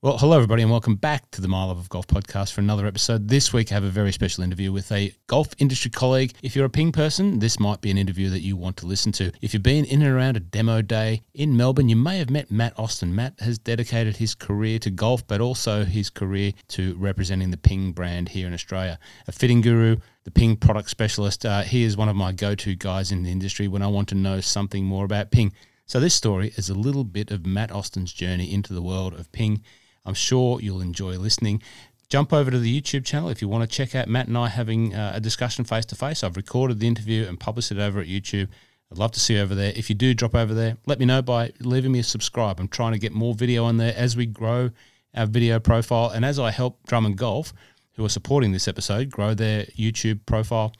Well, hello, everybody, and welcome back to the My Love of Golf podcast for another episode. This week, I have a very special interview with a golf industry colleague. If you're a ping person, this might be an interview that you want to listen to. If you've been in and around a demo day in Melbourne, you may have met Matt Austin. Matt has dedicated his career to golf, but also his career to representing the ping brand here in Australia. A fitting guru, the ping product specialist. Uh, he is one of my go to guys in the industry when I want to know something more about ping. So, this story is a little bit of Matt Austin's journey into the world of ping I'm sure you'll enjoy listening. Jump over to the YouTube channel if you want to check out Matt and I having uh, a discussion face to face. I've recorded the interview and published it over at YouTube. I'd love to see you over there. If you do drop over there, let me know by leaving me a subscribe. I'm trying to get more video on there as we grow our video profile and as I help Drummond Golf, who are supporting this episode, grow their YouTube profile.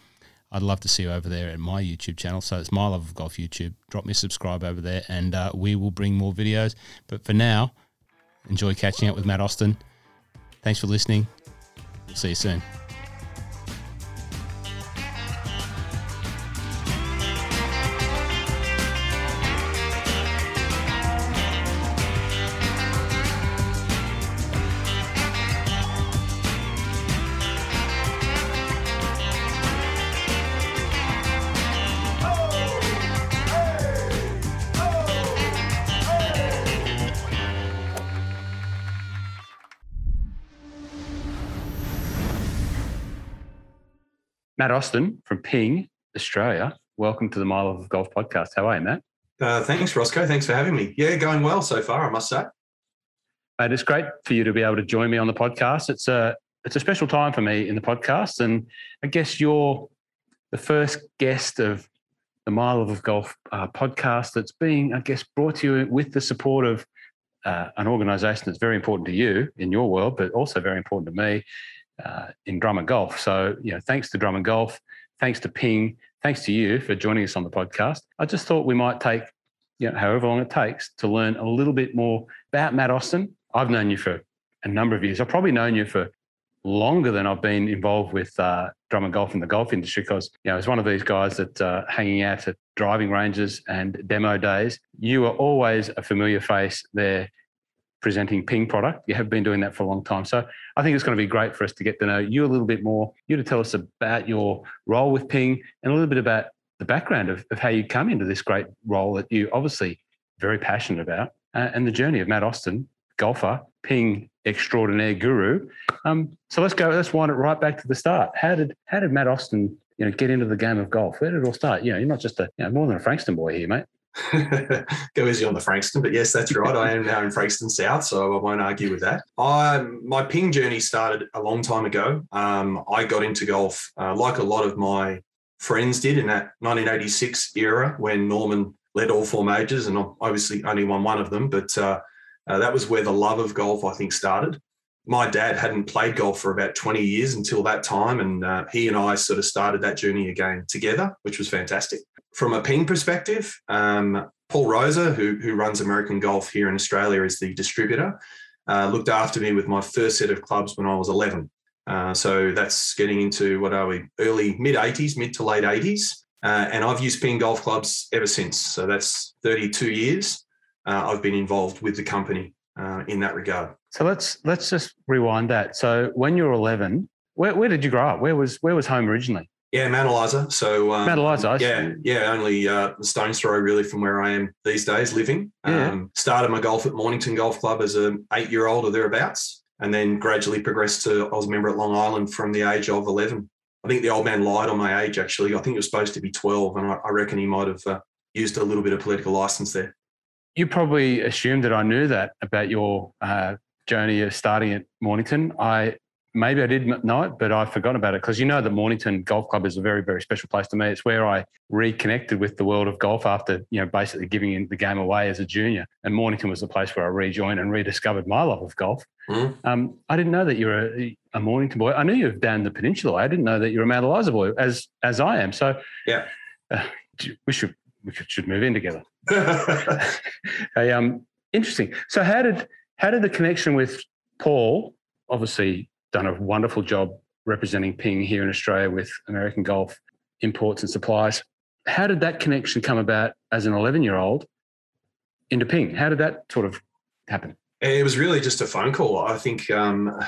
I'd love to see you over there at my YouTube channel. So it's My Love of Golf YouTube. Drop me a subscribe over there and uh, we will bring more videos. But for now, Enjoy catching up with Matt Austin. Thanks for listening. See you soon. Matt Austin from Ping, Australia. Welcome to the My Love of Golf podcast. How are you, Matt? Uh, thanks, Roscoe. Thanks for having me. Yeah, going well so far, I must say. Mate, it's great for you to be able to join me on the podcast. It's a it's a special time for me in the podcast, and I guess you're the first guest of the My Love of Golf uh, podcast that's being, I guess, brought to you with the support of uh, an organisation that's very important to you in your world, but also very important to me, uh, in Drummond Golf. So, you know, thanks to Drummond Golf, thanks to Ping, thanks to you for joining us on the podcast. I just thought we might take, you know, however long it takes to learn a little bit more about Matt Austin. I've known you for a number of years. I've probably known you for longer than I've been involved with uh, Drummond Golf in the golf industry because, you know, as one of these guys that uh, hanging out at driving ranges and demo days, you are always a familiar face there presenting Ping product. You have been doing that for a long time. So I think it's going to be great for us to get to know you a little bit more, you to tell us about your role with Ping and a little bit about the background of, of how you come into this great role that you obviously very passionate about uh, and the journey of Matt Austin, golfer, Ping extraordinaire guru. Um, so let's go, let's wind it right back to the start. How did, how did Matt Austin, you know, get into the game of golf? Where did it all start? You know, you're not just a, you know, more than a Frankston boy here, mate. Go easy on the Frankston, but yes, that's right. I am now in Frankston South, so I won't argue with that. I my ping journey started a long time ago. Um, I got into golf uh, like a lot of my friends did in that 1986 era when Norman led all four majors, and obviously only won one of them. But uh, uh, that was where the love of golf, I think, started. My dad hadn't played golf for about 20 years until that time, and uh, he and I sort of started that journey again together, which was fantastic from a ping perspective, um, Paul Rosa, who, who runs American Golf here in Australia, is the distributor. Uh, looked after me with my first set of clubs when I was 11. Uh, so that's getting into what are we, early mid 80s, mid to late 80s. Uh, and I've used ping golf clubs ever since. So that's 32 years. Uh, I've been involved with the company uh, in that regard. So let's let's just rewind that. So when you were 11, where, where did you grow up? Where was where was home originally? Yeah, Mount Eliza. So um, Mount Eliza. Yeah, yeah, only uh, a stone's throw really from where I am these days living. Yeah. Um, started my golf at Mornington Golf Club as an eight-year-old or thereabouts, and then gradually progressed to I was a member at Long Island from the age of eleven. I think the old man lied on my age. Actually, I think it was supposed to be twelve, and I, I reckon he might have uh, used a little bit of political license there. You probably assumed that I knew that about your uh, journey of starting at Mornington. I maybe I did know it, but I forgot about it because you know that Mornington Golf Club is a very, very special place to me. It's where I reconnected with the world of golf after, you know, basically giving the game away as a junior. And Mornington was the place where I rejoined and rediscovered my love of golf. Mm. Um, I didn't know that you were a, a, Mornington boy. I knew you were down the peninsula. I didn't know that you were a Mount Eliza boy, as as I am. So yeah, uh, we should we should move in together. hey, um, interesting. So how did how did the connection with Paul, obviously done a wonderful job representing Ping here in Australia with American Golf imports and supplies. How did that connection come about as an 11 year old into Ping? How did that sort of happen? It was really just a phone call. I think um,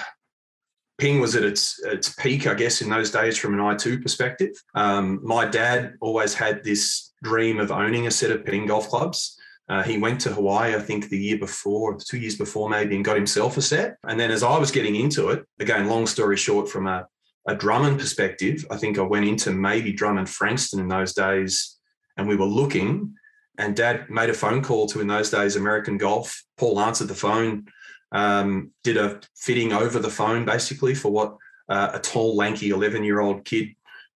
Ping was at its its peak, I guess, in those days from an I2 perspective. Um, my dad always had this dream of owning a set of Ping golf clubs. Uh, he went to Hawaii, I think, the year before, two years before maybe, and got himself a set. And then as I was getting into it, again, long story short, from a, a Drummond perspective, I think I went into maybe Drummond Frankston in those days, and we were looking. And Dad made a phone call to, in those days, American Golf. Paul answered the phone, um, did a fitting over the phone, basically for what uh, a tall, lanky 11-year-old kid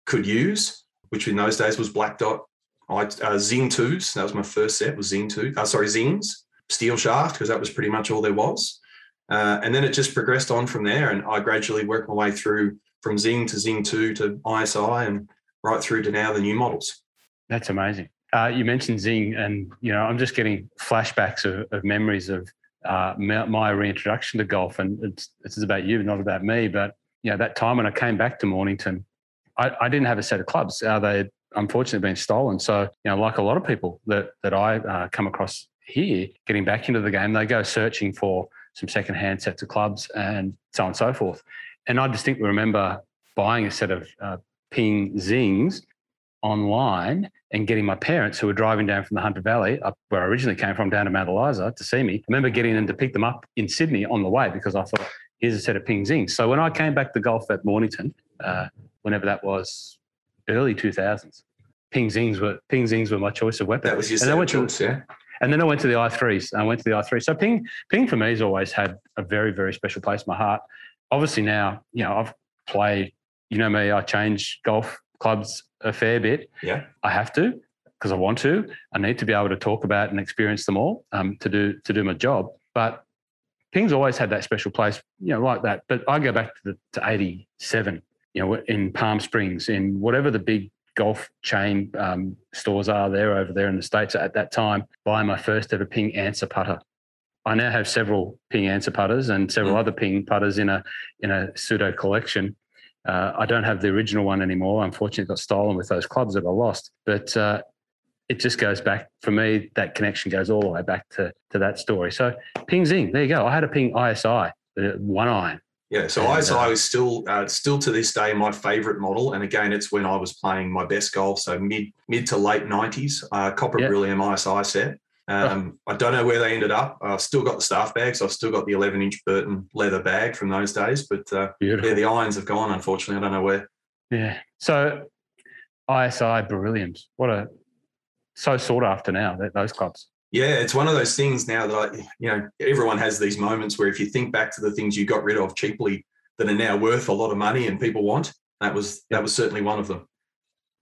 could use, which in those days was black dot I uh, Zing twos. That was my first set. Was Zing two? Uh, sorry, Zings steel shaft because that was pretty much all there was. Uh, and then it just progressed on from there, and I gradually worked my way through from Zing to Zing two to ISI and right through to now the new models. That's amazing. Uh, you mentioned Zing, and you know I'm just getting flashbacks of, of memories of uh, my reintroduction to golf, and it's it's about you, not about me. But know that time when I came back to Mornington, I, I didn't have a set of clubs. Uh, they unfortunately been stolen. So, you know, like a lot of people that that I uh, come across here, getting back into the game, they go searching for some secondhand sets of clubs and so on and so forth. And I distinctly remember buying a set of uh, Ping Zings online and getting my parents who were driving down from the Hunter Valley up where I originally came from down to Mount Eliza to see me. I remember getting them to pick them up in Sydney on the way because I thought, here's a set of Ping Zings. So when I came back to golf at Mornington, uh, whenever that was early 2000s. Ping Zings were Ping Zings were my choice of weapon. That was your and choice, yeah. And then I went to the i3s. I went to the i3. So Ping Ping for me has always had a very very special place in my heart. Obviously now, you know, I've played. You know me, I change golf clubs a fair bit. Yeah, I have to because I want to. I need to be able to talk about and experience them all um, to do to do my job. But Ping's always had that special place, you know, like that. But I go back to the to '87 you know, in Palm Springs, in whatever the big golf chain um, stores are there over there in the States at that time, buying my first ever ping answer putter. I now have several ping answer putters and several mm. other ping putters in a in a pseudo collection. Uh, I don't have the original one anymore. Unfortunately, it got stolen with those clubs that I lost. But uh, it just goes back for me. That connection goes all the way back to to that story. So Ping Zing, there you go. I had a Ping ISI, one iron, yeah, so and, ISI uh, is still uh, still to this day my favorite model, and again, it's when I was playing my best golf, so mid mid to late nineties. Uh, Copper yeah. Beryllium ISI set. Um, oh. I don't know where they ended up. I've still got the staff bags. I've still got the 11 inch Burton leather bag from those days, but uh, yeah, the irons have gone. Unfortunately, I don't know where. Yeah. So ISI Berylliums, what a so sought after now that those clubs. Yeah, it's one of those things now that I, you know, everyone has these moments where if you think back to the things you got rid of cheaply that are now worth a lot of money and people want, that was that was certainly one of them.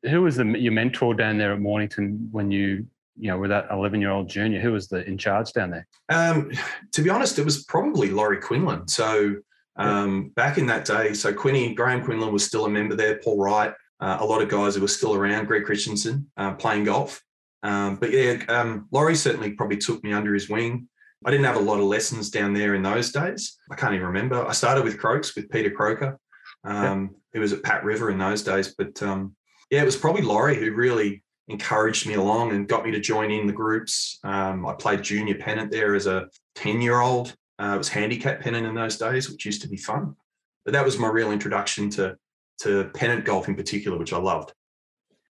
Who was the your mentor down there at Mornington when you you know, with that 11 year old junior, who was the in charge down there? Um, to be honest, it was probably Laurie Quinlan. So um, back in that day, so Quinny, Graham Quinlan was still a member there, Paul Wright, uh, a lot of guys who were still around, Greg Christensen uh, playing golf. Um, but yeah, um, Laurie certainly probably took me under his wing. I didn't have a lot of lessons down there in those days. I can't even remember. I started with Croaks with Peter Croker, um, yeah. who was at Pat River in those days. But um, yeah, it was probably Laurie who really encouraged me along and got me to join in the groups. Um, I played junior pennant there as a 10 year old. Uh, it was handicap pennant in those days, which used to be fun. But that was my real introduction to, to pennant golf in particular, which I loved.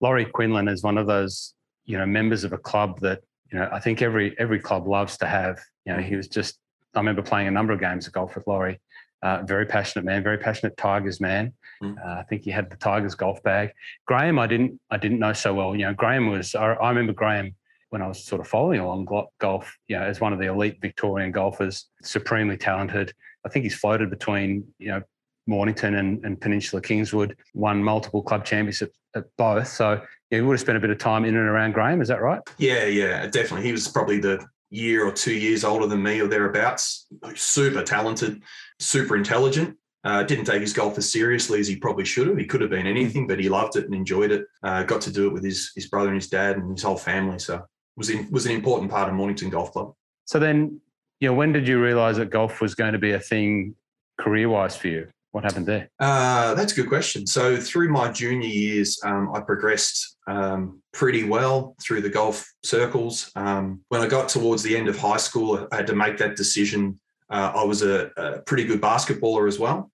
Laurie Quinlan is one of those you know members of a club that you know I think every every club loves to have. You know, he was just I remember playing a number of games of golf with Laurie. Uh, very passionate man, very passionate Tigers man. Mm. Uh, I think he had the Tigers golf bag. Graham, I didn't I didn't know so well. You know, Graham was I, I remember Graham when I was sort of following along golf. You know, as one of the elite Victorian golfers, supremely talented. I think he's floated between you know Mornington and, and Peninsula Kingswood, won multiple club championships at both. So yeah, you would have spent a bit of time in and around Graham. Is that right? Yeah, yeah, definitely. He was probably the year or two years older than me or thereabouts. Super talented, super intelligent. Uh, didn't take his golf as seriously as he probably should have. He could have been anything, but he loved it and enjoyed it. Uh, got to do it with his his brother and his dad and his whole family. So was in, was an important part of Mornington Golf Club. So then, you know, when did you realise that golf was going to be a thing career wise for you? What happened there? Uh, that's a good question. So through my junior years, um, I progressed um, pretty well through the golf circles. Um, when I got towards the end of high school, I had to make that decision Uh, I was a, a, pretty good basketballer as well.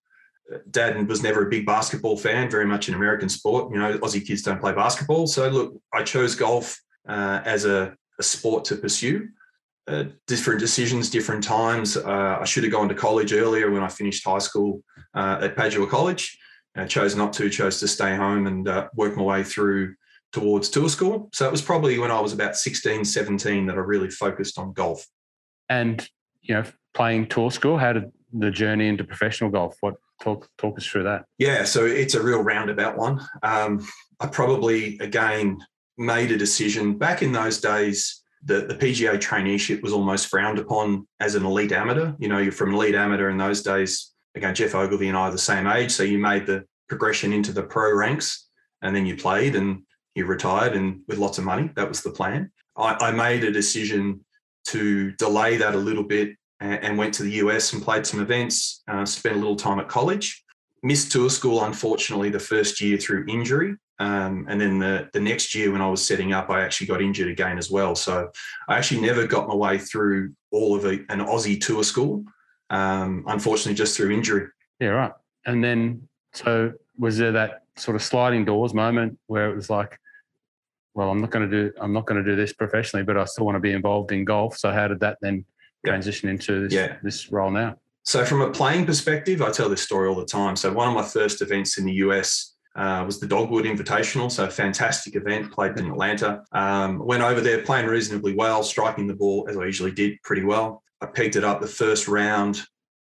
Dad was never a big basketball fan, very much an American sport. You know, Aussie kids don't play basketball. So, look, I chose golf uh, as a, a, sport to pursue. Uh, different decisions, different times. Uh, I should have gone to college earlier when I finished high school uh, at Padua College. I chose not to, chose to stay home and uh, work my way through towards tour school. So it was probably when I was about 16, 17 that I really focused on golf. And, you know, playing tour school, how did the journey into professional golf? What talk talk us through that? Yeah, so it's a real roundabout one. Um, I probably again made a decision back in those days. The, the PGA traineeship was almost frowned upon as an elite amateur. You know, you're from elite amateur in those days. Again, Geoff Ogilvy and I are the same age, so you made the progression into the pro ranks, and then you played, and you retired and with lots of money. That was the plan. I, I made a decision to delay that a little bit and, and went to the US and played some events, uh, spent a little time at college. Missed tour school, unfortunately, the first year through injury. Um, and then the, the next year, when I was setting up, I actually got injured again as well. So I actually never got my way through all of a, an Aussie tour school, um, unfortunately, just through injury. Yeah, right. And then, so was there that sort of sliding doors moment where it was like, well, I'm not going to do I'm not going to do this professionally, but I still want to be involved in golf. So how did that then transition into this, yeah. this role now? So from a playing perspective, I tell this story all the time. So one of my first events in the US uh, was the Dogwood Invitational. So a fantastic event, played in Atlanta. Um, went over there playing reasonably well, striking the ball as I usually did pretty well. I pegged it up the first round,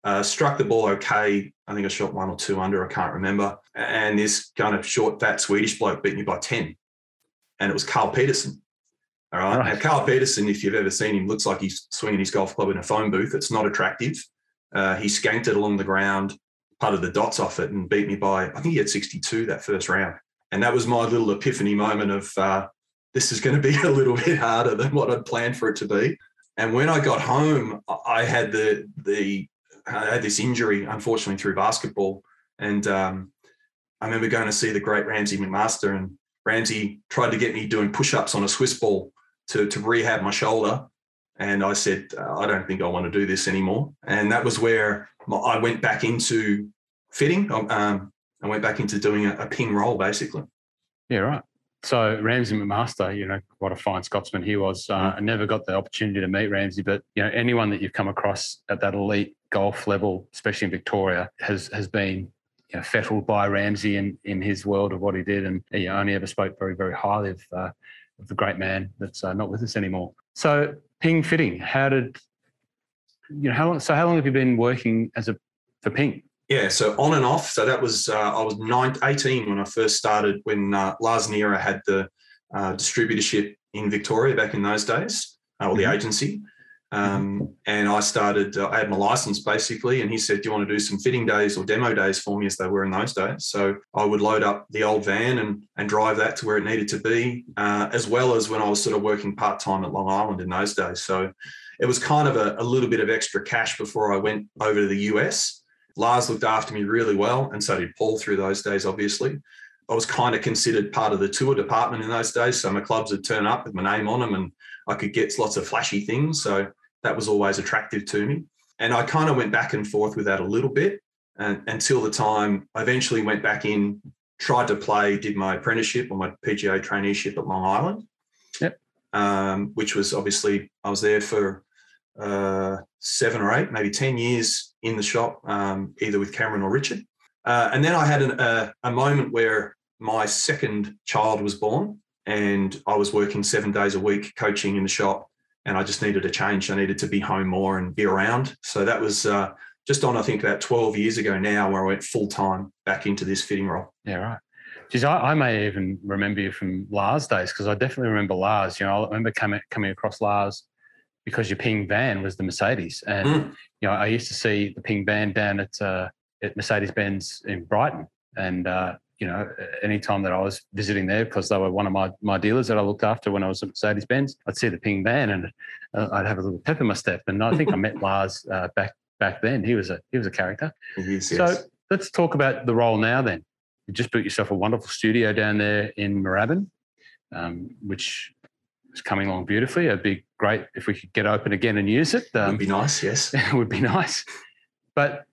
uh, struck the ball okay. I think I shot one or two under, I can't remember. And this kind of short, fat Swedish bloke beat me by 10 and it was Carl Pettersson. All right. right. Now, Carl Pettersson, if you've ever seen him, looks like he's swinging his golf club in a phone booth. It's not attractive. Uh, he skanked it along the ground, putted the dots off it, and beat me by, I think he had 62 that first round. And that was my little epiphany moment of uh, this is going to be a little bit harder than what I'd planned for it to be. And when I got home, I had the the I had this injury, unfortunately, through basketball. And um, I remember going to see the great Ramsay McMaster, and Ramsay tried to get me doing push-ups on a Swiss ball to, to rehab my shoulder. And I said, I don't think I want to do this anymore. And that was where I went back into fitting. Um, um I went back into doing a, a ping role, basically. Yeah, right. So Ramsay McMaster, you know, what a fine Scotsman he was. Uh, mm. I never got the opportunity to meet Ramsay, but you know, anyone that you've come across at that elite golf level, especially in Victoria, has has been you know, fettled by Ramsay in, in his world of what he did. And he only ever spoke very, very highly of, uh, of the great man that's uh, not with us anymore. So, Ping Fitting, how did, you know, how long, so how long have you been working as a, for Ping? Yeah, so on and off. So that was, uh, I was nine, 18 when I first started, when uh, Lars Nera had the uh, distributorship in Victoria back in those days, uh, or the mm-hmm. agency. Um, mm-hmm. and I started, uh, I had my license basically, and he said, Do you want to do some fitting days or demo days for me as they were in those days? So I would load up the old van and, and drive that to where it needed to be, uh, as well as when I was sort of working part time at Long Island in those days. So it was kind of a, a little bit of extra cash before I went over to the US. Lars looked after me really well, and so did Paul through those days, obviously. I was kind of considered part of the tour department in those days. So my clubs would turn up with my name on them and I could get lots of flashy things. So that was always attractive to me. And I kind of went back and forth with that a little bit and, until the time I eventually went back in, tried to play, did my apprenticeship or my PGA traineeship at Long Island. Yep. Um, which was obviously, I was there for uh, seven or eight, maybe 10 years in the shop, um, either with Cameron or Richard. Uh, and then I had an, a, a moment where my second child was born and I was working seven days a week coaching in the shop and I just needed a change. I needed to be home more and be around. So that was uh, just on, I think, about 12 years ago now, where I went full time back into this fitting role. Yeah, right. Geez, I, I may even remember you from Lars days because I definitely remember Lars. You know, I remember coming coming across Lars because your Ping van was the Mercedes, and mm. you know, I used to see the Ping van down at uh, at Mercedes Benz in Brighton, and uh, you know, anytime that I was visiting there, because they were one of my, my dealers that I looked after when I was at Mercedes Benz, I'd see the Ping van and uh, I'd have a little pep in my step. And I think I met Lars uh, back back then. He was a he was a character. Yes, so yes. let's talk about the role now. Then you just built yourself a wonderful studio down there in Moorabbin, um, which is coming along beautifully. It'd be great if we could get open again and use it. Um, would be nice, yes. it would be nice. But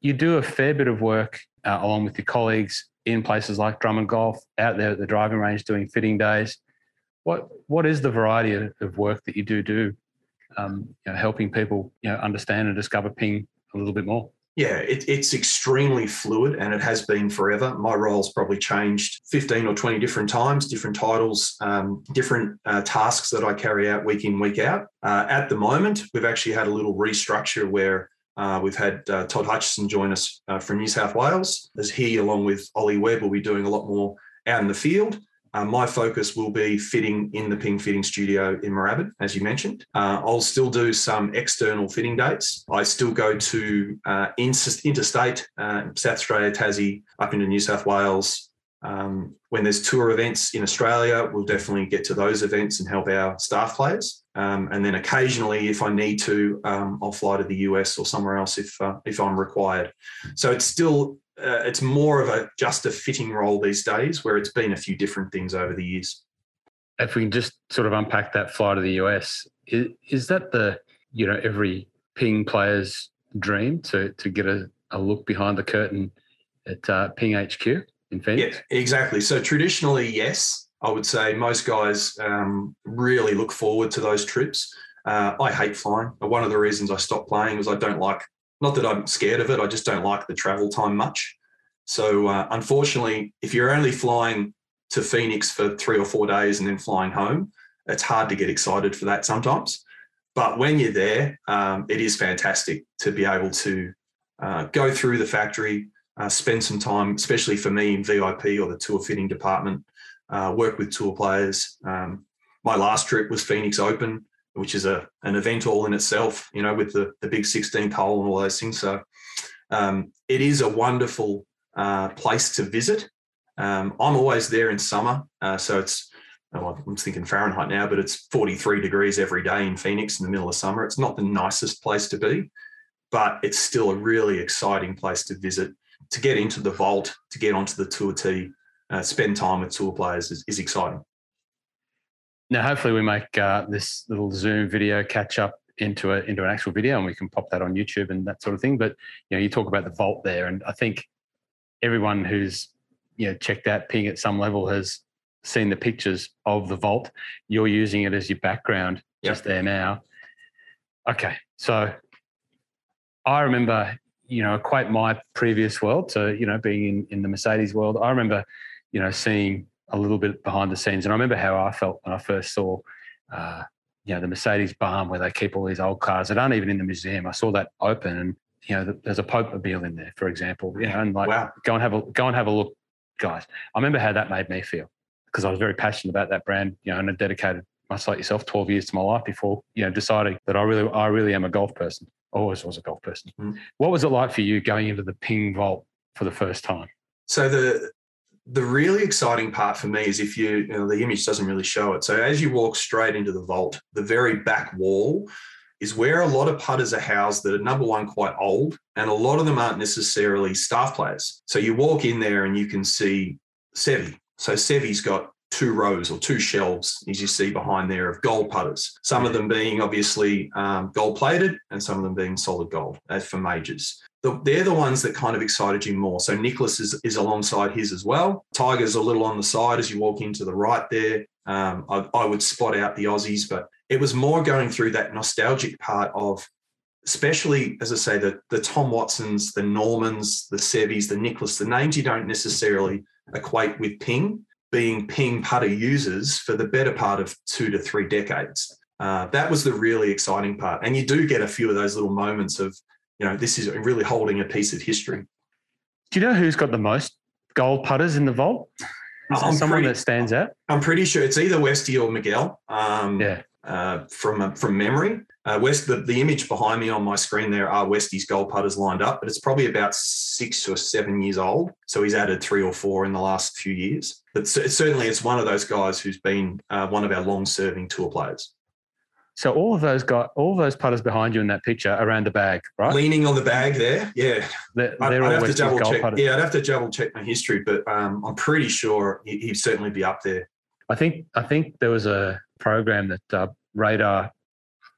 you do a fair bit of work uh, along with your colleagues in places like Drummond Golf, out there at the driving range doing fitting days. What what is the variety of, of work that you do do, um, you know, helping people you know understand and discover ping a little bit more? Yeah, it, it's extremely fluid and it has been forever. My role's probably changed 15 or 20 different times, different titles, um, different uh, tasks that I carry out week in, week out. Uh, at the moment, we've actually had a little restructure where uh, we've had uh, Todd Hutchison join us uh, from New South Wales, as he, along with Ollie Webb, will be doing a lot more out in the field. Uh, my focus will be fitting in the Ping Fitting Studio in Moorabbin, as you mentioned. Uh, I'll still do some external fitting dates. I still go to uh, interstate, South Australia, Tassie, up into New South Wales. Um, when there's tour events in Australia, we'll definitely get to those events and help our staff players. Um, and then occasionally, if I need to, um, I'll fly to the US or somewhere else if uh, if I'm required. So it's still uh, it's more of a just a fitting role these days, where it's been a few different things over the years. If we can just sort of unpack that fly to the US, is, is that the you know every ping player's dream to to get a, a look behind the curtain at uh, Ping HQ in Phoenix? Yeah, exactly. So traditionally, yes, I would say most guys um, really look forward to those trips. Uh, I hate flying. One of the reasons I stopped playing was I don't like not that I'm scared of it, I just don't like the travel time much. So, uh, unfortunately, if you're only flying to Phoenix for three or four days and then flying home, it's hard to get excited for that sometimes. But when you're there, um, it is fantastic to be able to uh, go through the factory, uh, spend some time, especially for me in VIP or the tour fitting department, uh, work with tour players. Um, my last trip was Phoenix Open which is a an event all in itself, you know, with the the big 16th hole and all those things. So um, it is a wonderful uh, place to visit. Um, I'm always there in summer, uh, so it's oh, I'm thinking Fahrenheit now, but it's 43 degrees every day in Phoenix in the middle of summer. It's not the nicest place to be, but it's still a really exciting place to visit. To get into the vault, to get onto the tour tee, uh, spend time with tour players is, is exciting. Now, hopefully, we make uh, this little Zoom video catch up into a into an actual video, and we can pop that on YouTube and that sort of thing. But you know, you talk about the vault there, and I think everyone who's you know checked out Ping at some level has seen the pictures of the vault. You're using it as your background yep. just there now. Okay, so I remember, you know, quite my previous world. to, you know, being in in the Mercedes world, I remember, you know, seeing a little bit behind the scenes. And I remember how I felt when I first saw, uh, you know, the Mercedes barn where they keep all these old cars that aren't even in the museum. I saw that open, and you know, there's a Pope mobile in there, for example. You know, and like, wow. go and have a go and have a look, guys. I remember how that made me feel because I was very passionate about that brand. You know, and I dedicated much like yourself, 12 years to my life before you know deciding that I really I really am a golf person. Always was a golf person. Mm. What was it like for you going into the Ping Vault for the first time? So the the really exciting part for me is if you, you know, the image doesn't really show it. So as you walk straight into the vault, the very back wall is where a lot of putters are housed that are number one quite old, and a lot of them aren't necessarily staff players. So you walk in there and you can see Seve. So Seve's got two rows or two shelves, as you see behind there, of gold putters. Some of them being obviously um, gold plated, and some of them being solid gold, as for majors the, they're the ones that kind of excited you more. So Nicklaus is, is alongside his as well. Tiger's a little on the side as you walk into the right there. Um, I, I would spot out the Aussies, but it was more going through that nostalgic part of, especially as I say, the the Tom Watsons, the Normans, the Seves, the Nicklaus, the names you don't necessarily equate with Ping, being Ping putter users for the better part of two to three decades. Uh, that was the really exciting part, and you do get a few of those little moments of you know, this is really holding a piece of history. Do you know who's got the most gold putters in the vault? Is there someone pretty, that stands out? I'm pretty sure it's either Westy or Miguel. Um, yeah. Uh, from uh, from memory, uh, West the, the image behind me on my screen there are Westy's gold putters lined up, but it's probably about six or seven years old. So he's added three or four in the last few years. But certainly, it's one of those guys who's been uh, one of our long-serving tour players. So all of those got all those putters behind you in that picture around the bag, right? Leaning on the bag there, yeah. They're, they're I'd, have to double check. Putters. Yeah, I'd have to double check my history, but um, I'm pretty sure he'd certainly be up there. I think I think there was a program that uh, Radar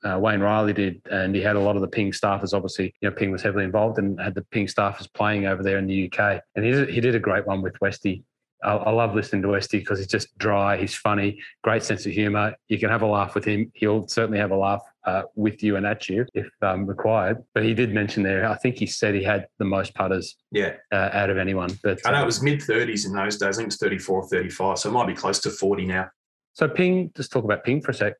uh, Wayne Riley did, and he had a lot of the Ping staffers. Obviously, you know, Ping was heavily involved and had the Ping staffers playing over there in the UK. And he did, he did a great one with Westy. I, I love listening to Westy because he's just dry, he's funny, great sense of humour. You can have a laugh with him. He'll certainly have a laugh uh, with you and at you if um, required. But he did mention there, I think he said he had the most putters Yeah. uh, out of anyone. But I know it was mid 30s in those days. I think it's 34, 35. So it might be close to 40 now. So Ping, just talk about Ping for a sec.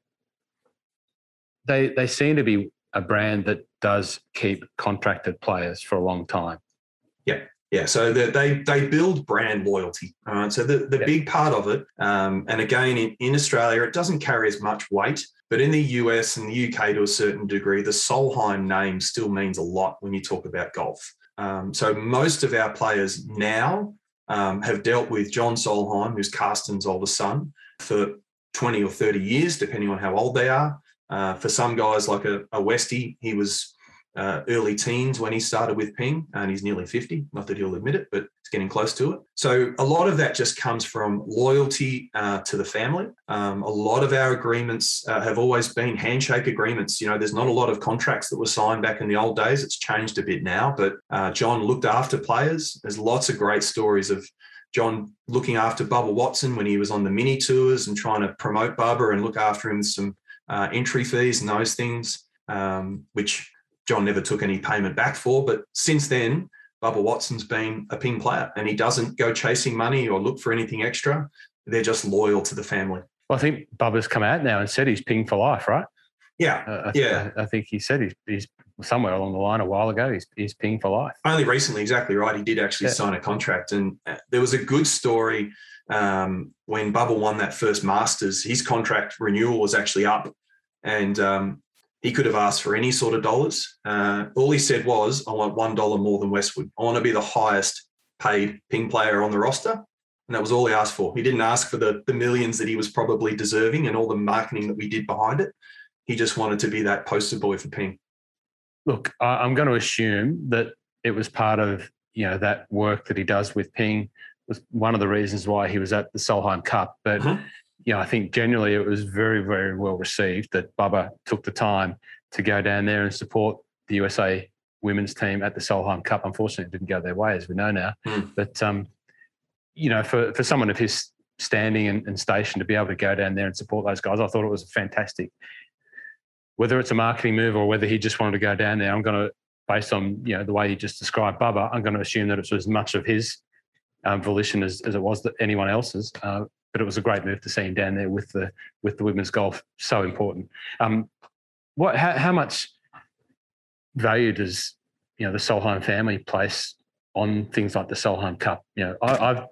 They they seem to be a brand that does keep contracted players for a long time. Yeah, Yeah, so the, they they build brand loyalty. All right, so the, the Yeah. big part of it, um, and again in, in Australia, it doesn't carry as much weight, but in the US and the UK to a certain degree, the Solheim name still means a lot when you talk about golf. Um, so most of our players now um, have dealt with John Solheim, who's Karsten's oldest son, for 20 or 30 years, depending on how old they are. Uh, for some guys like a, a Westy, he was uh, early teens when he started with Ping, and he's nearly 50. Not that he'll admit it, but it's getting close to it. So a lot of that just comes from loyalty uh, to the family. Um, a lot of our agreements uh, have always been handshake agreements. You know, there's not a lot of contracts that were signed back in the old days. It's changed a bit now, but uh, John looked after players. There's lots of great stories of John looking after Bubba Watson when he was on the mini tours and trying to promote Bubba and look after him some uh, entry fees and those things, um, which John never took any payment back for. But since then, Bubba Watson's been a ping player and he doesn't go chasing money or look for anything extra. They're just loyal to the family. Well, I think Bubba's come out now and said he's Ping for life, right? Yeah. Uh, I, Yeah. I, I think he said he's, he's somewhere along the line a while ago. He's, he's Ping for life. Only recently, exactly right. He did actually Yeah. sign a contract. And uh, there was a good story um, when Bubba won that first Masters. His contract renewal was actually up. And um, he could have asked for any sort of dollars. Uh, all he said was, I want $1 more than Westwood. I want to be the highest paid ping player on the roster. And that was all he asked for. He didn't ask for the, the millions that he was probably deserving and all the marketing that we did behind it. He just wanted to be that poster boy for ping. Look, I'm going to assume that it was part of you know that work that he does with Ping was one of the reasons why he was at the Solheim Cup. But Mhm. you know, I think generally it was very, very well received that Bubba took the time to go down there and support the USA women's team at the Solheim Cup. Unfortunately, it didn't go their way, as we know now. Mm. But um, you know, for for someone of his standing and, and station to be able to go down there and support those guys, I thought it was fantastic. Whether it's a marketing move or whether he just wanted to go down there, I'm going to, based on you know the way you just described Bubba, I'm going to assume that it was as much of his um, volition as, as it was that anyone else's. Uh, but it was a great move to see him down there with the with the women's golf. So important. Um, what? How, how much value does you know the Solheim family place on things like the Solheim Cup? You know, I, I've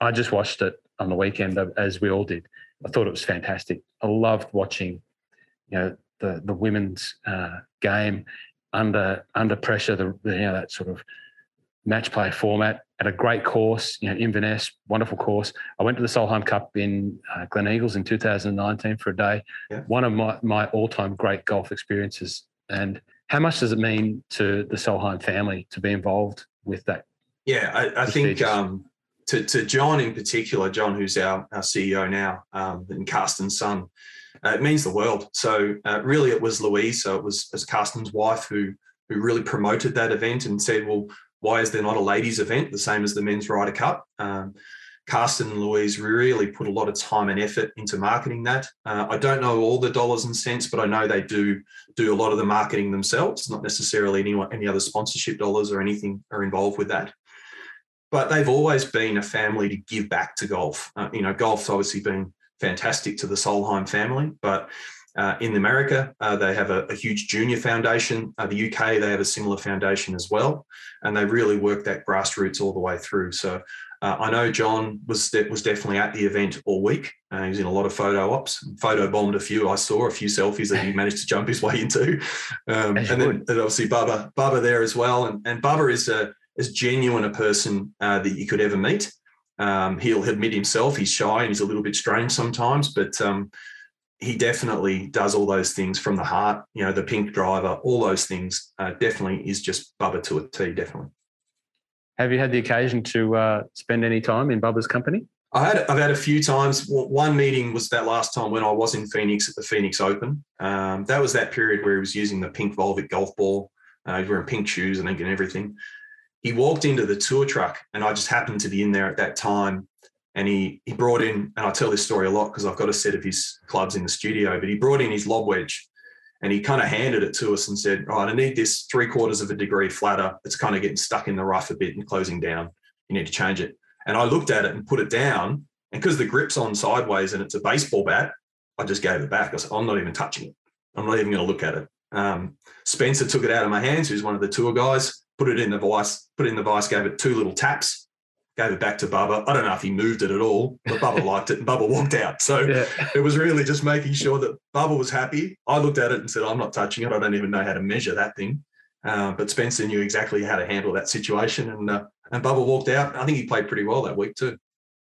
I just watched it on the weekend as we all did. I thought it was fantastic. I loved watching, you know, the the women's uh, game under under pressure. The you know that sort of match play format at a great course, you know, Inverness, wonderful course. I went to the Solheim Cup in uh, Gleneagles in 2019 for a day. Yeah. One of my, my all-time great golf experiences. And how much does it mean to the Solheim family to be involved with that? Yeah, I, I think um, to, to John in particular, John, who's our, our CEO now, um, and Karsten's son, uh, it means the world. So uh, really, it was Louise. So it was, it was Karsten's wife who who really promoted that event and said, well, why is there not a ladies' event the same as the Men's Ryder Cup? Um, Karsten and Louise really put a lot of time and effort into marketing that. Uh, I don't know all the dollars and cents, but I know they do do a lot of the marketing themselves. Not necessarily any any other sponsorship dollars or anything are involved with that but they've always been a family to give back to golf. Uh, you know, golf's obviously been fantastic to the Solheim family, but uh, in America, uh, they have a, a, huge junior foundation. Uh, the UK, they have a similar foundation as well, and they really work that grassroots all the way through. So uh, I know John was was definitely at the event all week. Uh, he was in a lot of photo ops, photo bombed a few. I saw a few selfies that he managed to jump his way into, um, and then and obviously Bubba, Bubba there as well. And, and Bubba is a as genuine a person uh, that you could ever meet. Um, he'll admit himself he's shy and he's a little bit strange sometimes, but um, he definitely does all those things from the heart. You know, the pink driver, all those things. Uh, definitely is just Bubba to a T. Definitely. Have you had the occasion to uh, spend any time in Bubba's company? I had I've had a few times. One meeting was that last time when I was in Phoenix at the Phoenix Open. Um, that was that period where he was using the pink Volvik golf ball. Uh, he was wearing pink shoes I think, and everything. He walked into the tour truck, and I just happened to be in there at that time. And he he brought in, and I tell this story a lot because I've got a set of his clubs in the studio. But he brought in his lob wedge, and he kind of handed it to us and said, "Right, I need this three quarters of a degree flatter. It's kind of getting stuck in the rough a bit and closing down. You need to change it." And I looked at it and put it down. And because the grip's on sideways and it's a baseball bat, I just gave it back. I said, I'm not even touching it. I'm not even going to look at it. Um, Spencer took it out of my hands, who's one of the tour guys, put it in the vice, put it in the vice, gave it two little taps, gave it back to Bubba. I don't know if he moved it at all, but Bubba liked it and Bubba walked out. So yeah. it was really just making sure that Bubba was happy. I looked at it and said, I'm not touching it. I don't even know how to measure that thing. Uh, but Spencer knew exactly how to handle that situation. And uh, and Bubba walked out. I think he played pretty well that week too.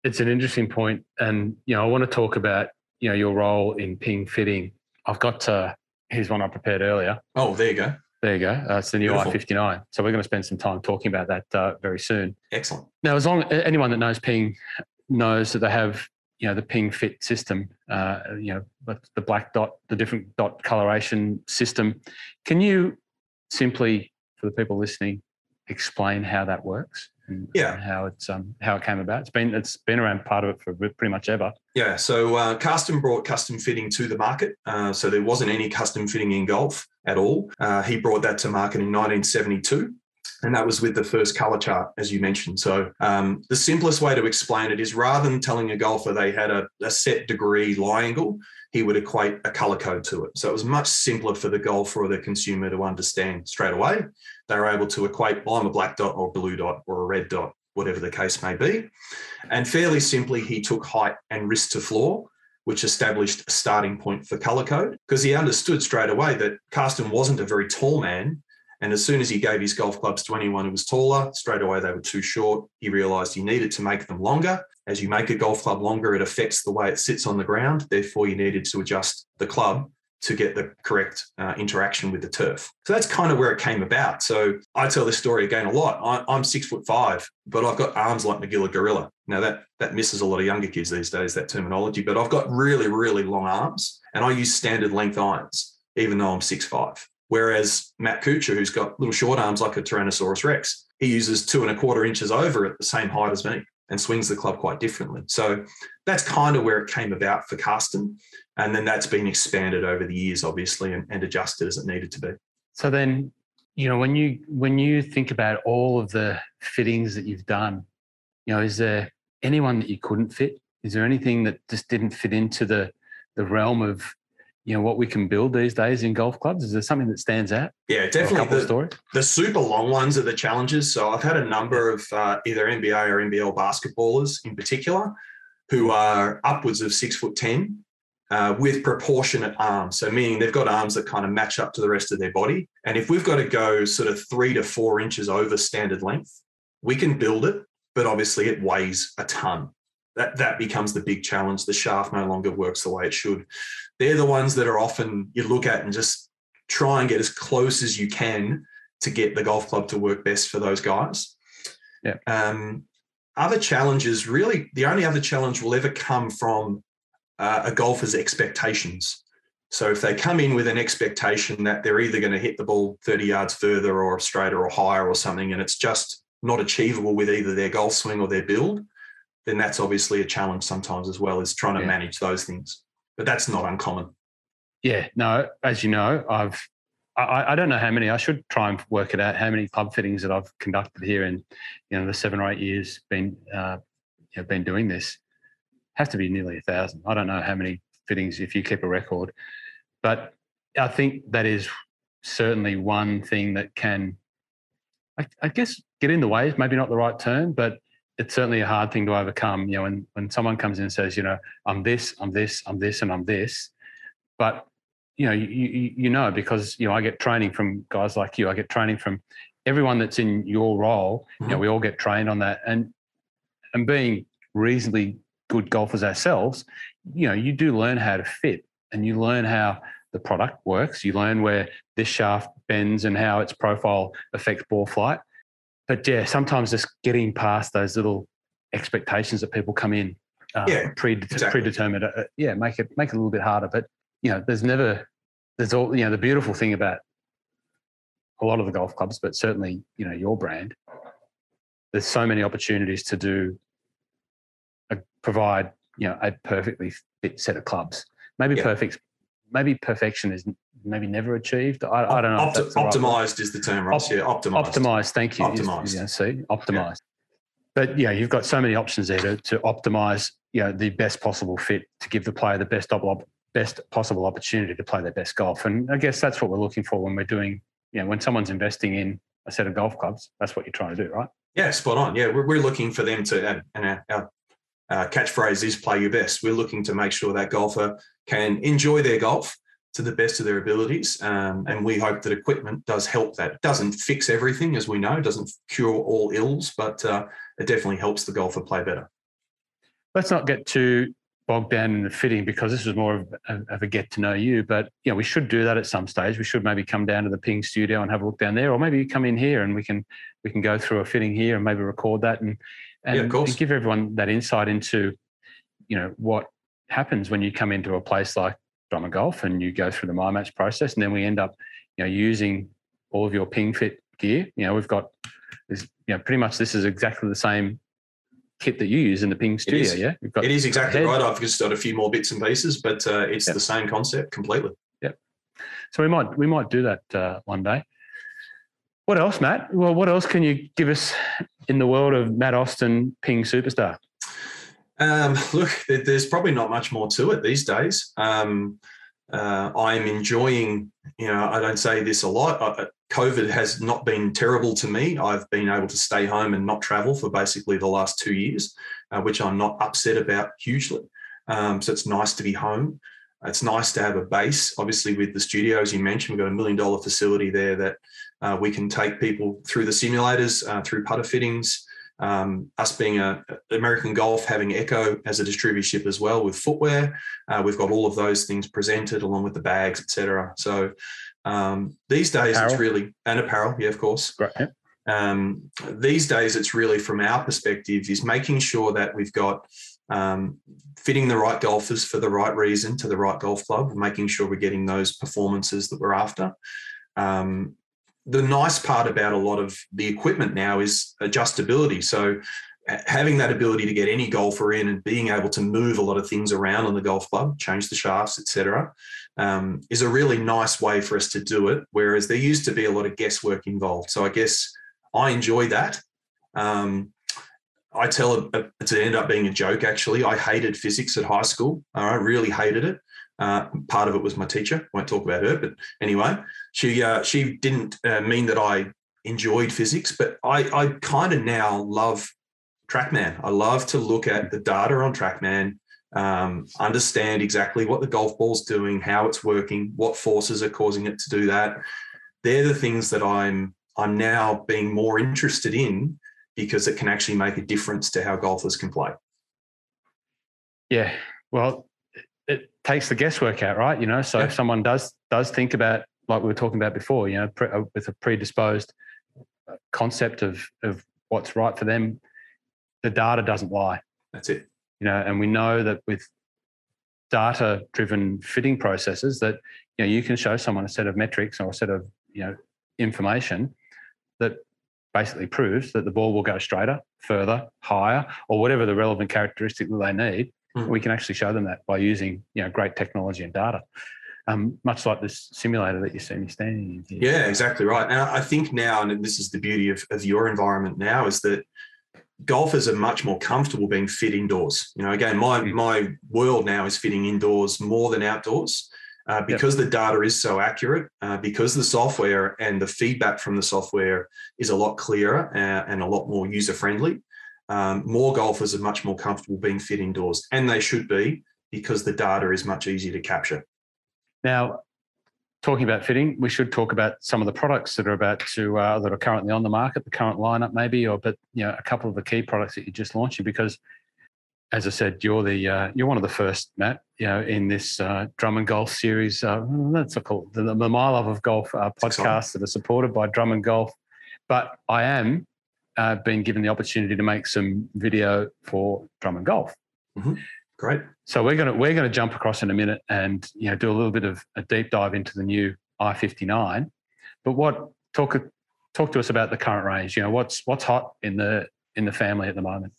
It's an interesting point, and you know I want to talk about you know your role in ping fitting. I've got to, here's one I prepared earlier. Oh, there you go. There you go. Uh, it's the new i59. So we're going to spend some time talking about that uh, very soon. Excellent. Now, as long as anyone that knows ping knows that they have you know the ping fit system uh, you know the black dot the different dot coloration system can you simply for the people listening explain how that works? And, yeah, and how it's um, how it came about. It's been it's been around part of it for pretty much ever. Yeah, so uh, Karsten brought custom fitting to the market. Uh, so there wasn't any custom fitting in golf at all. Uh, he brought that to market in 1972 and that was with the first color chart, as you mentioned. So um, the simplest way to explain it is rather than telling a golfer they had a, a, set degree lie angle, he would equate a color code to it. So it was much simpler for the golfer or the consumer to understand straight away. They were able to equate, well, I'm a black dot or blue dot or a red dot, whatever the case may be. And fairly simply, he took height and wrist to floor which established a starting point for color code because he understood straight away that Karsten wasn't a very tall man and as soon as he gave his golf clubs to anyone who was taller, straight away they were too short. He realized he needed to make them longer. As you make a golf club longer, it affects the way it sits on the ground. Therefore, you needed to adjust the club to get the correct uh, interaction with the turf. So that's kind of where it came about. So I tell this story again a lot. I, am six foot five, but I've got arms like Magilla Gorilla. Now that that misses a lot of younger kids these days, that terminology, but I've got really, really long arms and I use standard length irons, even though I'm six five. Whereas Matt Kuchar, who's got little short arms like a Tyrannosaurus Rex, he uses two and a quarter inches over at the same height as me and swings the club quite differently. So that's kind of where it came about for Karsten. And then that's been expanded over the years, obviously, and, and adjusted as it needed to be. So then, you know, when you when you think about all of the fittings that you've done, you know, is there anyone that you couldn't fit? Is there anything that just didn't fit into the the realm of you know what we can build these days in golf clubs? Is there something that stands out? Yeah, definitely. The, the, super long ones are the challenges. So I've had a number of uh, either NBA or NBL basketballers in particular who are upwards of six foot ten uh, with proportionate arms. So meaning they've got arms that kind of match up to the rest of their body. And if we've got to go sort of three to four inches over standard length, we can build it, but obviously it weighs a ton that that becomes the big challenge. The shaft no longer works the way it should. They're the ones that are often you look at and just try and get as close as you can to get the golf club to work best for those guys. Yeah. Um, other challenges, really, the only other challenge will ever come from uh, a golfer's expectations. So if they come in with an expectation that they're either going to hit the ball 30 yards further or straighter or higher or something, and it's just not achievable with either their golf swing or their build, then that's obviously a challenge sometimes as well, is trying to yeah. manage those things. But that's not uncommon. Yeah, no, as you know, I've I, I, don't know how many. I should try and work it out. How many club fittings that I've conducted here in, you know, the seven or eight years been, uh, you know, been doing this. Has to be nearly a thousand. I don't know how many fittings if you keep a record, but I think that is certainly one thing that can, I, I guess, get in the way. Maybe not the right term, but it's certainly a hard thing to overcome. You know, when when someone comes in and says, you know, I'm this, I'm this, I'm this, and I'm this, but you know, you, you, you know, because you know, I get training from guys like you. I get training from everyone that's in your role. Mm-hmm. You know, mm-hmm. we all get trained on that, and and being reasonably good golfers ourselves, you know, you do learn how to fit, and you learn how the product works. You learn where this shaft bends and how its profile affects ball flight but yeah, sometimes just getting past those little expectations that people come in uh, Yeah, exactly. predetermined. Uh, yeah, make it make it a little bit harder. But you know, there's never there's all you know. The beautiful thing about a lot of the golf clubs, but certainly you know your brand, there's so many opportunities to do a, provide you know a perfectly fit set of clubs. Maybe Yeah. perfect, maybe perfection is maybe never achieved. I, I don't know. Opti- that's the right word. optimized is the term, Ross. Op- yeah, optimized. Optimized, thank you. Optimised. Yeah, see, optimized. But yeah, you've got so many options there to, to optimize, you know, the best possible fit to give the player the best op- best possible opportunity to play their best golf. And I guess that's what we're looking for when we're doing, you know, when someone's investing in a set of golf clubs. That's what you're trying to do, right? Yeah, spot on. Yeah, we're, we're looking for them to, and- and our, our uh, catchphrase is play your best. We're looking to make sure that golfer can enjoy their golf to the best of their abilities. Um, and we hope that equipment does help that. It doesn't fix everything, as we know, it doesn't cure all ills, but uh, it definitely helps the golfer play better. Let's not get too bogged down in the fitting because this is more of a, of a get to know you. But you know, we should do that at some stage. We should maybe come down to the Ping studio and have a look down there, or maybe you come in here and we can we can go through a fitting here and maybe record that and and, Yeah, of course. and give everyone that insight into you know what happens when you come into a place like Drummond Golf and you go through the my match process, and then we end up you know using all of your Ping Fit gear. You know, we've got this. You know, pretty much this is exactly the same kit that you use in the Ping studio. is. Yeah, we've got It is exactly right. I've just got a few more bits and pieces, but uh, it's Yep. the same concept completely. Yep. So we might we might do that uh, one day. What else, Matt? Well, what else can you give us in the world of Matt Austin, Ping superstar? Um, look, there's probably not much more to it these days. Um, uh, I'm enjoying, you know, I don't say this a lot. Uh, COVID has not been terrible to me. I've been able to stay home and not travel for basically the last two years, uh, which I'm not upset about hugely. Um, so it's nice to be home. It's nice to have a base. Obviously, with the studio, as you mentioned, we've got a million dollar facility there that uh, we can take people through the simulators, uh, through putter fittings, um, us being a American Golf having ECCO as a distributorship as well with footwear. Uh, we've got all of those things presented along with the bags, etc. So um, these days Apparel. it's really and apparel, yeah, of course. Great. Yep. Um, these days it's really from our perspective is making sure that we've got um, fitting the right golfers for the right reason to the right golf club, making sure we're getting those performances that we're after. Um, the nice part about a lot of the equipment now is adjustability. So having that ability to get any golfer in and being able to move a lot of things around on the golf club, change the shafts, etc., um, is a really nice way for us to do it. Whereas there used to be a lot of guesswork involved. So I guess I enjoy that. Um, I tell it, it ended up being a joke. Actually, I hated physics at high school. I really hated it. Uh, part of it was my teacher. Won't talk about her, but anyway, she uh, she didn't uh, mean that I enjoyed physics, but I I kind of now love TrackMan. I love to look at the data on TrackMan, um, understand exactly what the golf ball's doing, how it's working, what forces are causing it to do that. They're the things that I'm I'm now being more interested in because it can actually make a difference to how golfers can play. Yeah. Well, takes the guesswork out, right? You know, so Yeah. if someone does does think about like we were talking about before, you know, pre, uh, with a predisposed uh, concept of of what's right for them, the data doesn't lie. That's it. you know, and we know that with data driven fitting processes that you know you can show someone a set of metrics or a set of you know information that basically proves that the ball will go straighter, further, higher, or whatever the relevant characteristic that they need. Mm. We can actually show them that by using you know great technology and data. Um, much like this simulator that you see me standing in here. Yeah, exactly right. And I think now, and this is the beauty of, of your environment now, is that golfers are much more comfortable being fit indoors. You know, again, my Mm. my world now is fitting indoors more than outdoors. Uh, because the data is so accurate, uh, because the software and the feedback from the software is a lot clearer uh, and a lot more user friendly, um, more golfers are much more comfortable being fit indoors, and they should be because the data is much easier to capture. Now, talking about fitting, we should talk about some of the products that are about to uh, that are currently on the market, the current lineup maybe, or but you know a couple of the key products that you're just launching because, as I said, you're the uh, you're one of the first, Matt, you know, in this uh, Drummond Golf series. Uh, that's a call the, the My Love of Golf uh, podcasts that are supported by Drummond Golf. But I am uh, being given the opportunity to make some video for Drummond Golf. Mm-hmm. Great. So we're gonna we're gonna jump across in a minute and you know do a little bit of a deep dive into the new i59. But what talk talk to us about the current range? You know what's what's hot in the in the family at the moment.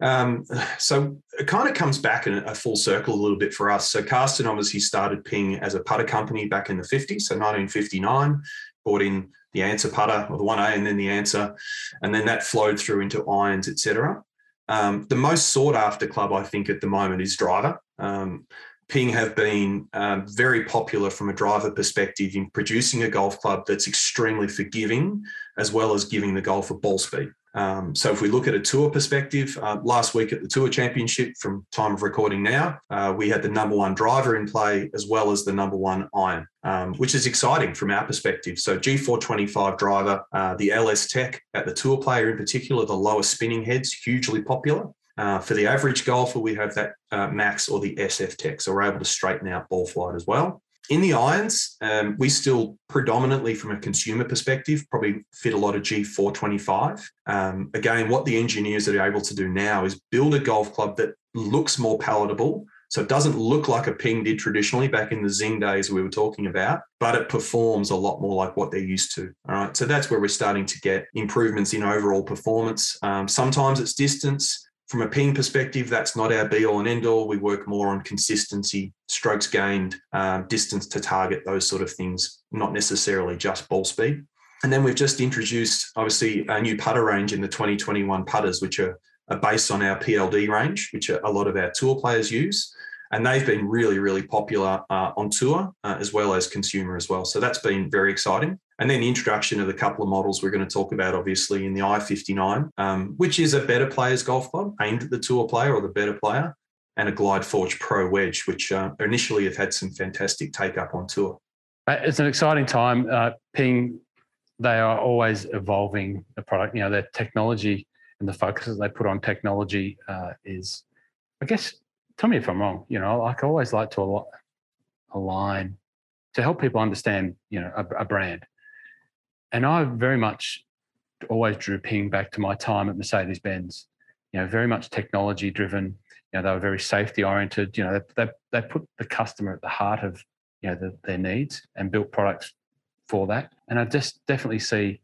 Um, so it kind of comes back in a full circle a little bit for us. So Karsten obviously started Ping as a putter company back in the 50s, so 1959, brought in the Anser putter or the 1A and then the Anser, and then that flowed through into irons, etc. Um, the most sought after club, I think, at the moment is driver. Um, Ping have been um, very popular from a driver perspective in producing a golf club that's extremely forgiving, as well as giving the golfer ball speed. Um, so if we look at a tour perspective, uh, last week at the Tour Championship, from time of recording now, uh, we had the number one driver in play as well as the number one iron, um, which is exciting from our perspective. So G425 driver, uh, the LS Tech at the Tour player in particular, the lower spinning heads, hugely popular. Uh, for the average golfer, we have that uh, Max or the SF Tech, so we're able to straighten out ball flight as well in the irons, um, we still predominantly, from a consumer perspective, probably fit a lot of G425. Um, again, what the engineers are able to do now is build a golf club that looks more palatable. So it doesn't look like a ping did traditionally back in the Zing days we were talking about, but it performs a lot more like what they're used to. All right. So that's where we're starting to get improvements in overall performance. Um, sometimes it's distance from a ping perspective, that's not our be all and end all. We work more on consistency, strokes gained, um, distance to target, those sort of things, not necessarily just ball speed. And then we've just introduced, obviously, a new putter range in the 2021 putters, which are, are based on our PLD range, which a lot of our tour players use. And they've been really, really popular uh, on tour uh, as well as consumer as well. So that's been very exciting. And then the introduction of a couple of models we're going to talk about, obviously, in the i59, um, which is a better players golf club aimed at the tour player or the better player, and a Glide Forge Pro Wedge, which uh, initially have had some fantastic take up on tour. Uh, it's an exciting time. Uh, Ping, they are always evolving the product. You know, their technology and the focus that they put on technology uh, is, I guess, tell me if I'm wrong. You know, like I always like to align to help people understand, you know, a, a brand and I very much always drew Ping back to my time at Mercedes Benz. You know, very much technology driven. You know, they were very safety oriented. You know, they, they, they put the customer at the heart of you know the, their needs and built products for that. And I just definitely see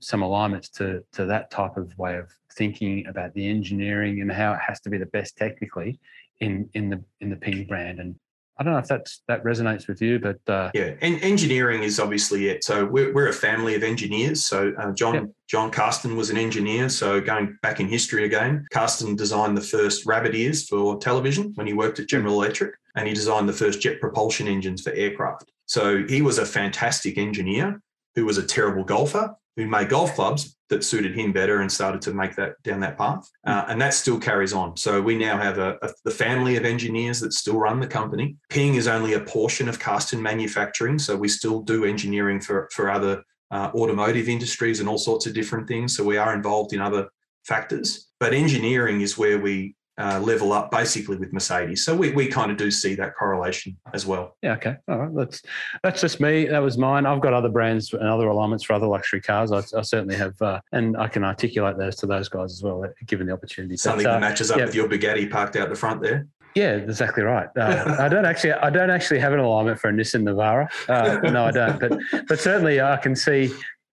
some alignments to to that type of way of thinking about the engineering and how it has to be the best technically in in the in the Ping brand. And I don't know if that's that resonates with you, but uh, yeah, and engineering is obviously it. So we're, we're a family of engineers. So uh, John yeah. John Karsten was an engineer. So going back in history again, Karsten designed the first rabbit ears for television when he worked at General Electric, and he designed the first jet propulsion engines for aircraft. So he was a fantastic engineer who was a terrible golfer who made golf clubs that suited him better and started to make that down that path. Uh, and that still carries on. So we now have a, a, the family of engineers that still run the company. Ping is only a portion of Karsten manufacturing. So we still do engineering for, for other uh, automotive industries and all sorts of different things. So we are involved in other factors. But engineering is where we uh, level up basically with Mercedes. So we, we kind of do see that correlation as well. Yeah, okay. All right. That's that's just me. That was mine. I've got other brands and other alignments for other luxury cars. I, I certainly have, uh, and I can articulate those to those guys as well, given the opportunity. Something but, uh, that matches up yeah. with your Bugatti parked out the front there. Yeah, exactly right. Uh, I don't actually, I don't actually have an alignment for a Nissan Navara. Uh, no, I don't. But but certainly I can see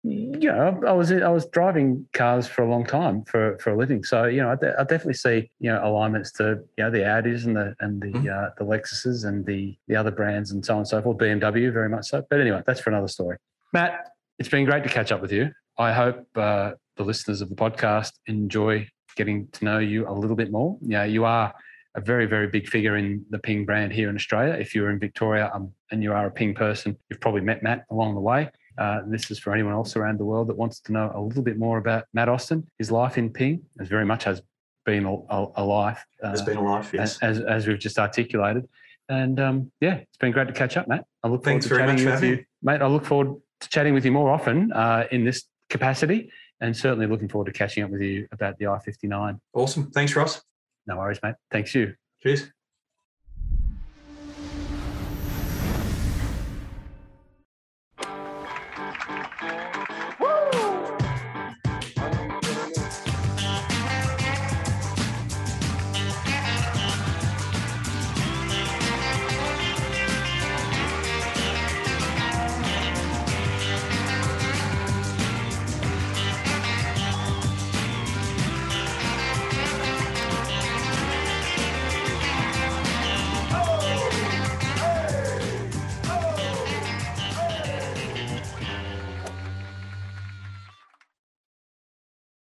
you know, I was I was driving cars for a long time for, for a living, so you know, I, de- I definitely see you know alignments to you know the Audis and the and the mm-hmm. uh, the Lexuses and the the other brands and so on and so forth. BMW very much so. But anyway, that's for another story. Matt, it's been great to catch up with you. I hope uh, the listeners of the podcast enjoy getting to know you a little bit more. Yeah, you are a very, very big figure in the Ping brand here in Australia. If you're in Victoria um, and you are a Ping person, you've probably met Matt along the way. Uh, this is for anyone else around the world that wants to know a little bit more about Matt Austin. His life in Ping, as very much has been a, a, a life. Uh, has been a life, yes. As, as we've just articulated. And um, yeah, it's been great to catch up, Matt. I look Thanks forward to chatting with you, mate. I look forward to chatting with you more often uh, in this capacity, and certainly looking forward to catching up with you about the i59. Awesome. Thanks, Ross. No worries, mate. Thanks you. Cheers.